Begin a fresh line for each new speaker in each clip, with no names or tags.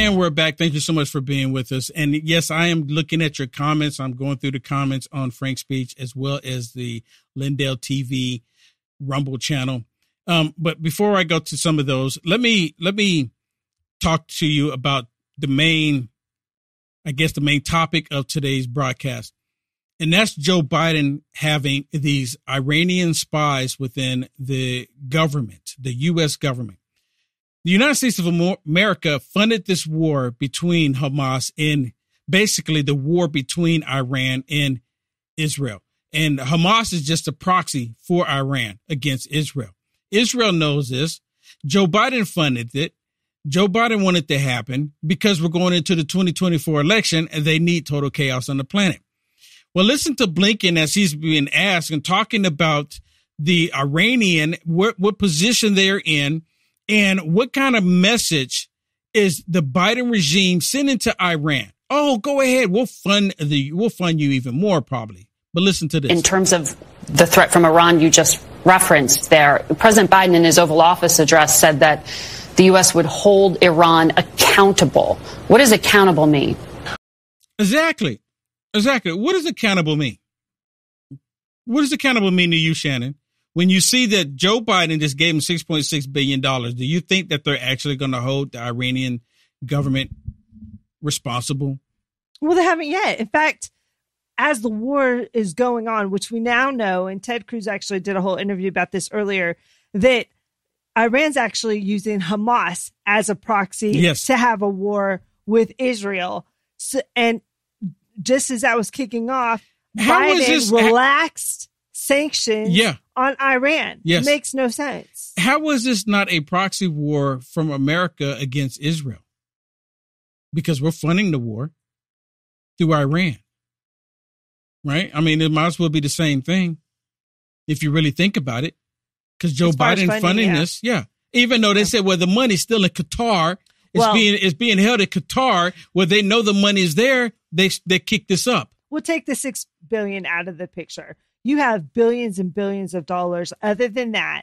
And we're back. Thank you so much for being with us. And yes, I am looking at your comments. I'm going through the comments on FrankSpeech as well as the Lindell TV Rumble channel. Um, but before I go to some of those, let me let me talk to you about the main, I guess, the main topic of today's broadcast, and that's Joe Biden having these Iranian spies within the government, the U.S. government. The United States of America funded this war between Hamas and basically the war between Iran and Israel. And Hamas is just a proxy for Iran against Israel. Israel knows this. Joe Biden funded it. Joe Biden wanted to happen because we're going into the 2024 election and they need total chaos on the planet. Well, listen to Blinken as he's being asked and talking about the Iranian, what, what position they're in, and what kind of message is the Biden regime sending to Iran? Oh, go ahead. We'll fund the, we'll fund you even more probably. But listen to this.
In terms of the threat from Iran you just referenced there, President Biden in his Oval Office address said that the U.S. would hold Iran accountable. What does accountable mean?
Exactly. Exactly. What does accountable mean? What does accountable mean to you, Shannon? When you see that Joe Biden just gave him $6.6 billion, do you think that they're actually going to hold the Iranian government responsible?
Well, they haven't yet. In fact, as the war is going on, which we now know, and Ted Cruz actually did a whole interview about this earlier, that Iran's actually using Hamas as a proxy
yes.
to have a war with Israel. So, and just as that was kicking off, How Biden this, relaxed sanctions
yeah.
On Iran.
Yes.
It makes no sense.
How was this not a proxy war from America against Israel? Because we're funding the war through Iran. Right? I mean, it might as well be the same thing if you really think about it. Because Joe Biden funding, funding yeah. this, yeah. Even though they yeah. said, well, the money's still in Qatar. It's well, being it's being held at Qatar where they know the money is there. They they kick this up.
We'll take the six billion out of the picture you have billions and billions of dollars other than that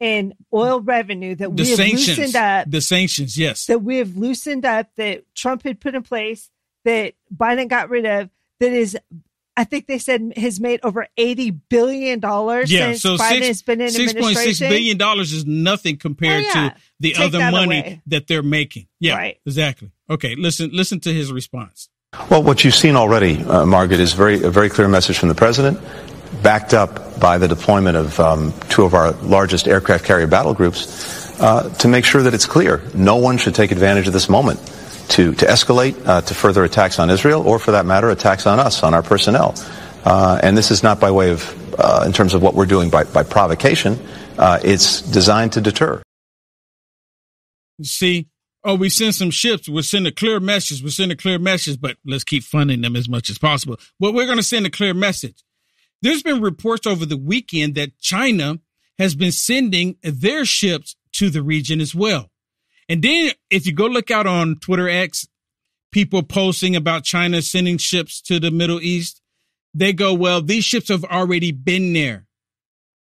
in oil revenue that the we have sanctions, loosened up.
The sanctions, yes.
That we have loosened up that Trump had put in place that Biden got rid of that is I think they said has made over eighty billion dollars yeah, since so Biden six, has been in six administration. Six point six
billion dollars is nothing compared oh, yeah. to the Take other money away. that they're making. Yeah, right. exactly. Okay, listen, listen to his response.
Well, what you've seen already, uh, Margaret, is very a very clear message from the president backed up by the deployment of um, two of our largest aircraft carrier battle groups uh, to make sure that it's clear no one should take advantage of this moment to, to escalate uh, to further attacks on Israel or, for that matter, attacks on us, on our personnel. Uh, and this is not by way of, uh, in terms of what we're doing by, by provocation. Uh, it's designed to deter.
See, oh, we send some ships. We're sending a clear message. We're sending a clear message, but let's keep funding them as much as possible. But we're going to send a clear message. There's been reports over the weekend that China has been sending their ships to the region as well. And then if you go look out on Twitter X, people posting about China sending ships to the Middle East, they go, well, these ships have already been there.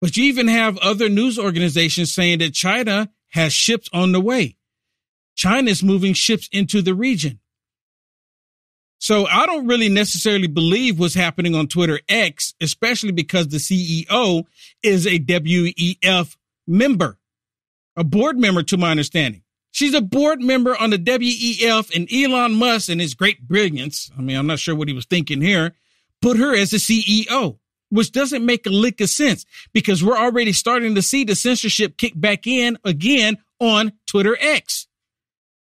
But you even have other news organizations saying that China has ships on the way. China is moving ships into the region. So I don't really necessarily believe what's happening on Twitter X, especially because the CEO is a WEF member, a board member to my understanding. She's a board member on the WEF and Elon Musk and his great brilliance. I mean, I'm not sure what he was thinking here. Put her as the CEO, which doesn't make a lick of sense because we're already starting to see the censorship kick back in again on Twitter X.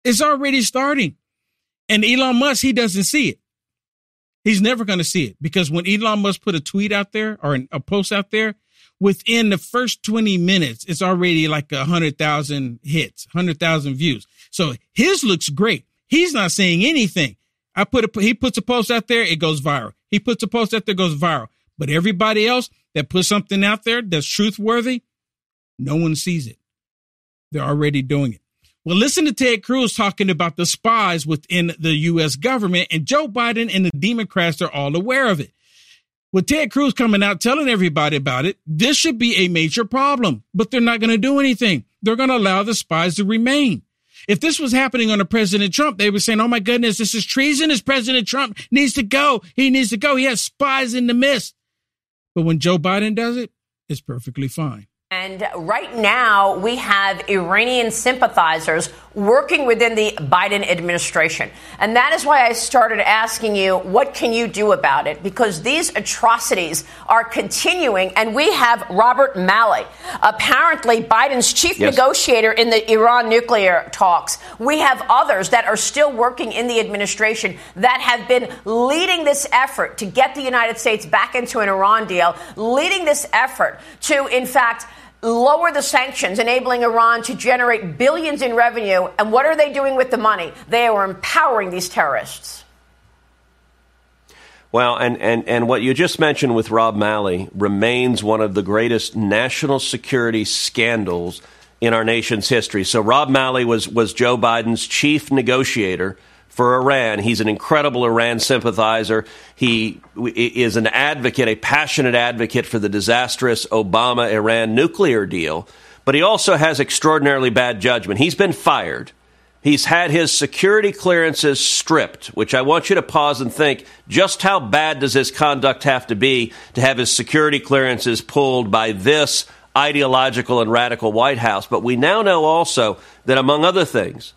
It's already starting. And Elon Musk, he doesn't see it. He's never going to see it because when Elon Musk put a tweet out there or a post out there, within the first 20 minutes, it's already like a hundred thousand hits, hundred thousand views. So his looks great. He's not saying anything. I put a, he puts a post out there, it goes viral. He puts a post out there, goes viral. But everybody else that puts something out there that's truth worthy, no one sees it. They're already doing it. Well, listen to Ted Cruz talking about the spies within the U.S. government, and Joe Biden and the Democrats are all aware of it. With Ted Cruz coming out telling everybody about it, this should be a major problem, but they're not going to do anything. They're going to allow the spies to remain. If this was happening under President Trump, they were saying, oh my goodness, this is treasonous. President Trump needs to go. He needs to go. He has spies in the mist. But when Joe Biden does it, it's perfectly fine.
And right now, we have Iranian sympathizers working within the Biden administration. And that is why I started asking you, what can you do about it? Because these atrocities are continuing. And we have Robert Malley, apparently Biden's chief yes. negotiator in the Iran nuclear talks. We have others that are still working in the administration that have been leading this effort to get the United States back into an Iran deal, leading this effort to, in fact, lower the sanctions, enabling Iran to generate billions in revenue. And what are they doing with the money? They are empowering these terrorists.
Well, and, and, and what you just mentioned with Rob Malley remains one of the greatest national security scandals in our nation's history. So Rob Malley was, was Joe Biden's chief negotiator for Iran. He's an incredible Iran sympathizer. He is an advocate, a passionate advocate for the disastrous Obama Iran nuclear deal. But he also has extraordinarily bad judgment. He's been fired. He's had his security clearances stripped, which I want you to pause and think just how bad does his conduct have to be to have his security clearances pulled by this ideological and radical White House? But we now know also that, among other things,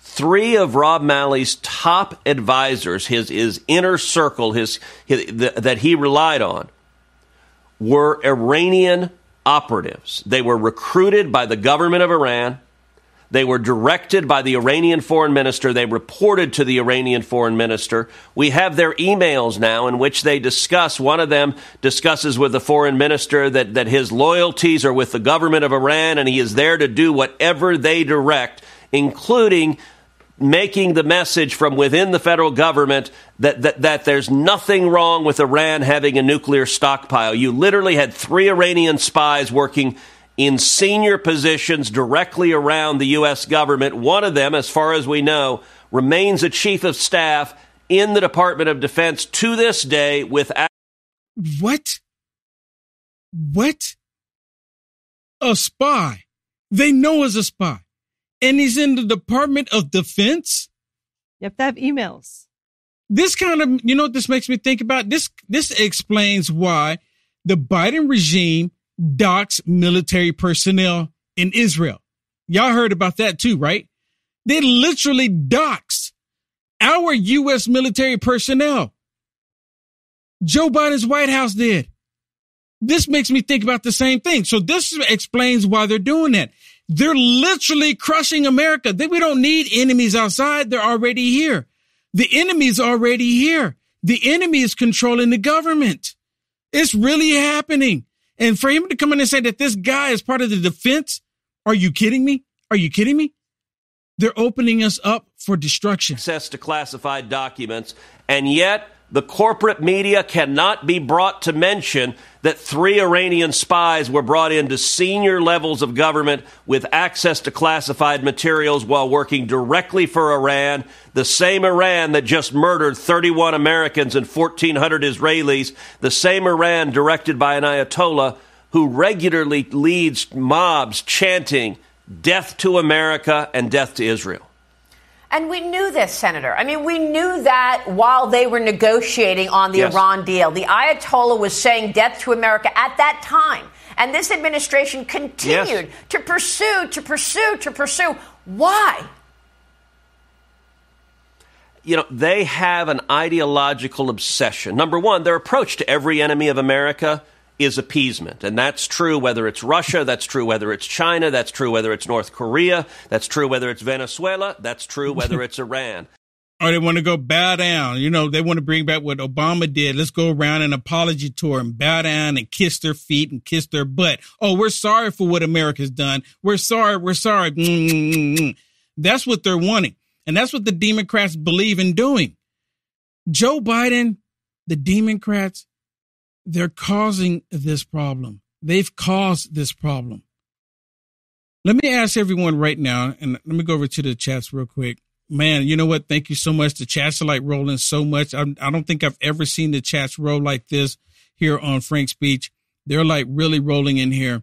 three of Rob Malley's top advisors, his, his inner circle, his, his the, that he relied on, were Iranian operatives. They were recruited by the government of Iran. They were directed by the Iranian foreign minister. They reported to the Iranian foreign minister. We have their emails now in which they discuss. One of them discusses with the foreign minister that, that his loyalties are with the government of Iran and he is there to do whatever they direct, including making the message from within the federal government that, that, that there's nothing wrong with Iran having a nuclear stockpile. You literally had three Iranian spies working in senior positions directly around the U.S. government. One of them, as far as we know, remains a chief of staff in the Department of Defense to this day with.
What? What? A spy. They know as a spy and he's in the Department of Defense.
You have to have emails.
This kind of, you know what this makes me think about? This, this explains why the Biden regime docks military personnel in Israel. Y'all heard about that too, right? They literally docks our U.S. military personnel. Joe Biden's White House did. This makes me think about the same thing. So this explains why they're doing that. They're literally crushing America. We don't need enemies outside. They're already here. The enemy's already here. The enemy is controlling the government. It's really happening. And for him to come in and say that this guy is part of the defense, are you kidding me? Are you kidding me? They're opening us up for destruction.
Access to classified documents. And yet, the corporate media cannot be brought to mention that three Iranian spies were brought into senior levels of government with access to classified materials while working directly for Iran, the same Iran that just murdered 31 Americans and 1,400 Israelis, the same Iran directed by an Ayatollah who regularly leads mobs chanting, Death to America and death to Israel.
And we knew this, Senator. I mean, we knew that while they were negotiating on the yes. Iran deal. The Ayatollah was saying death to America at that time. And this administration continued yes. to pursue, to pursue, to pursue. Why?
You know, they have an ideological obsession. Number one, their approach to every enemy of America is appeasement. And that's true whether it's Russia, that's true whether it's China, that's true whether it's North Korea, that's true whether it's Venezuela, that's true whether it's Iran.
Or oh, they want to go bow down. You know, they want to bring back what Obama did. Let's go around an apology tour and bow down and kiss their feet and kiss their butt. Oh, we're sorry for what America's done. We're sorry. We're sorry. Mm-hmm. That's what they're wanting. And that's what the Democrats believe in doing. Joe Biden, the Democrats, they're causing this problem. They've caused this problem. Let me ask everyone right now, and let me go over to the chats real quick. Man, you know what? Thank you so much. The chats are like rolling so much. I, I don't think I've ever seen the chats roll like this here on FrankSpeech. They're like really rolling in here.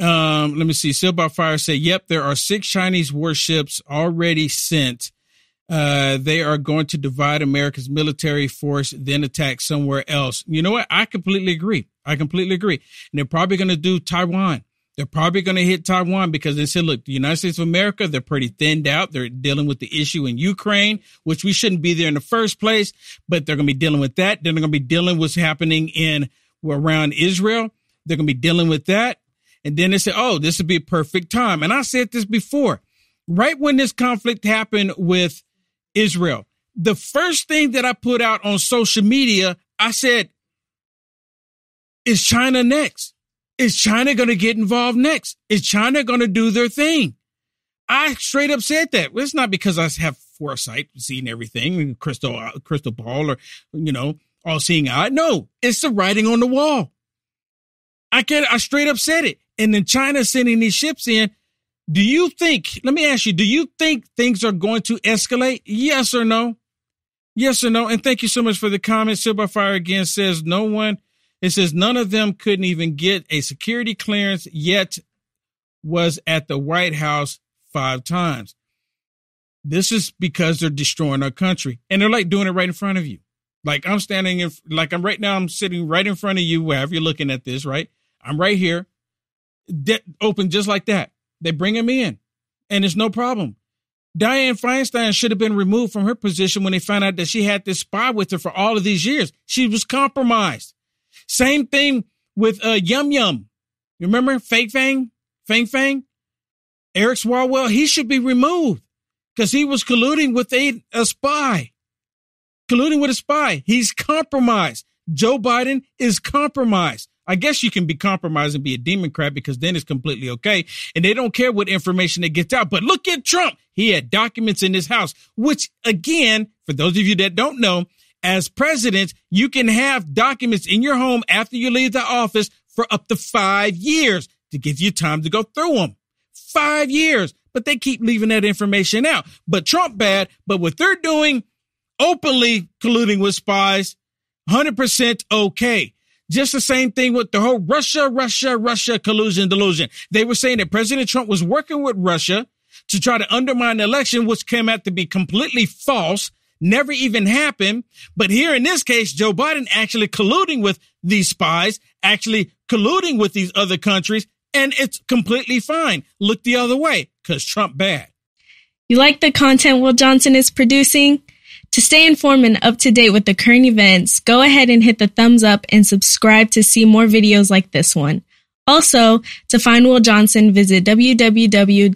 Um, let me see. Sealed by Fire said, "Yep, there are six Chinese warships already sent. Uh, they are going to divide America's military force, then attack somewhere else." You know what? I completely agree. I completely agree. And they're probably going to do Taiwan. They're probably going to hit Taiwan because they said, look, the United States of America, they're pretty thinned out. They're dealing with the issue in Ukraine, which we shouldn't be there in the first place, but they're going to be dealing with that. Then they're going to be dealing with what's happening in around Israel. They're going to be dealing with that. And then they said, oh, this would be a perfect time. And I said this before, right when this conflict happened with Israel, the first thing that I put out on social media, I said, is China next? Is China going to get involved next? Is China going to do their thing? I straight up said that. It's not because I have foresight, seeing everything, crystal uh, crystal ball, or you know, all seeing eye. No, it's the writing on the wall. I get. I straight up said it. And then China sending these ships in. Do you think? Let me ask you. Do you think things are going to escalate? Yes or no? Yes or no? And thank you so much for the comment. Silver Fire again says no one it says none of them couldn't even get a security clearance yet was at the White House five times. This is because they're destroying our country and they're like doing it right in front of you. Like I'm standing in, like I'm right now, I'm sitting right in front of you, wherever you're looking at this, right? I'm right here, de- open just like that. They bring him in and it's no problem. Dianne Feinstein should have been removed from her position when they found out that she had this spy with her for all of these years. She was compromised. Same thing with uh, Yum Yum. You remember Fake Fang? Fang Fang? Eric Swalwell, he should be removed because he was colluding with a, a spy. Colluding with a spy. He's compromised. Joe Biden is compromised. I guess you can be compromised and be a Democrat because then it's completely okay. And they don't care what information that gets out. But look at Trump. He had documents in his house, which again, for those of you that don't know, as president, you can have documents in your home after you leave the office for up to five years to give you time to go through them. Five years. But they keep leaving that information out. But Trump bad. But what they're doing, openly colluding with spies, 100% okay. Just the same thing with the whole Russia, Russia, Russia collusion delusion. They were saying that President Trump was working with Russia to try to undermine the election, which came out to be completely false never even happened. But here in this case, Joe Biden actually colluding with these spies, actually colluding with these other countries, and it's completely fine. Look the other way because Trump bad.
You like the content Will Johnson is producing? To stay informed and up to date with the current events, go ahead and hit the thumbs up and subscribe to see more videos like this one. Also, to find Will Johnson, visit www.uaf.media.